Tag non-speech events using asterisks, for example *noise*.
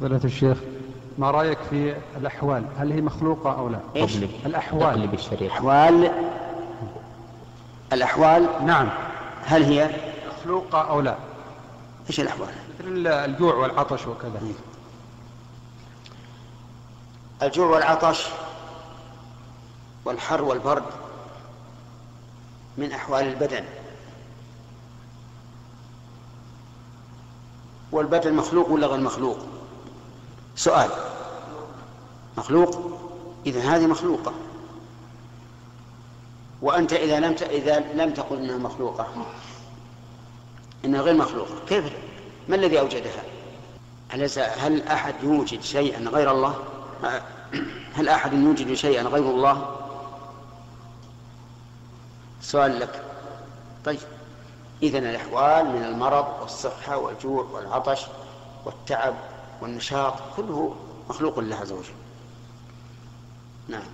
فضيلة الشيخ ما رأيك في الأحوال؟ هل هي مخلوقة أو لا؟ إيش؟ الأحوال. تقلب الشريعة. أحوال الأحوال؟ نعم. هل هي؟ مخلوقة أو لا؟ إيش الأحوال؟ مثل الجوع والعطش وكذا. الجوع والعطش والحر والبرد من أحوال البدن. والبدن مخلوق ولا غير مخلوق؟ سؤال مخلوق إذا هذه مخلوقة وأنت إذا لم ت... إذا لم تقل إنها مخلوقة إنها غير مخلوقة كيف ما الذي أوجدها؟ أليس هل أحد يوجد شيئا غير الله؟ *clears throat* هل أحد يوجد شيئا غير الله؟ سؤال لك طيب إذن الأحوال من المرض والصحة والجوع والعطش والتعب والنشاط كله مخلوق لله عز وجل. نعم.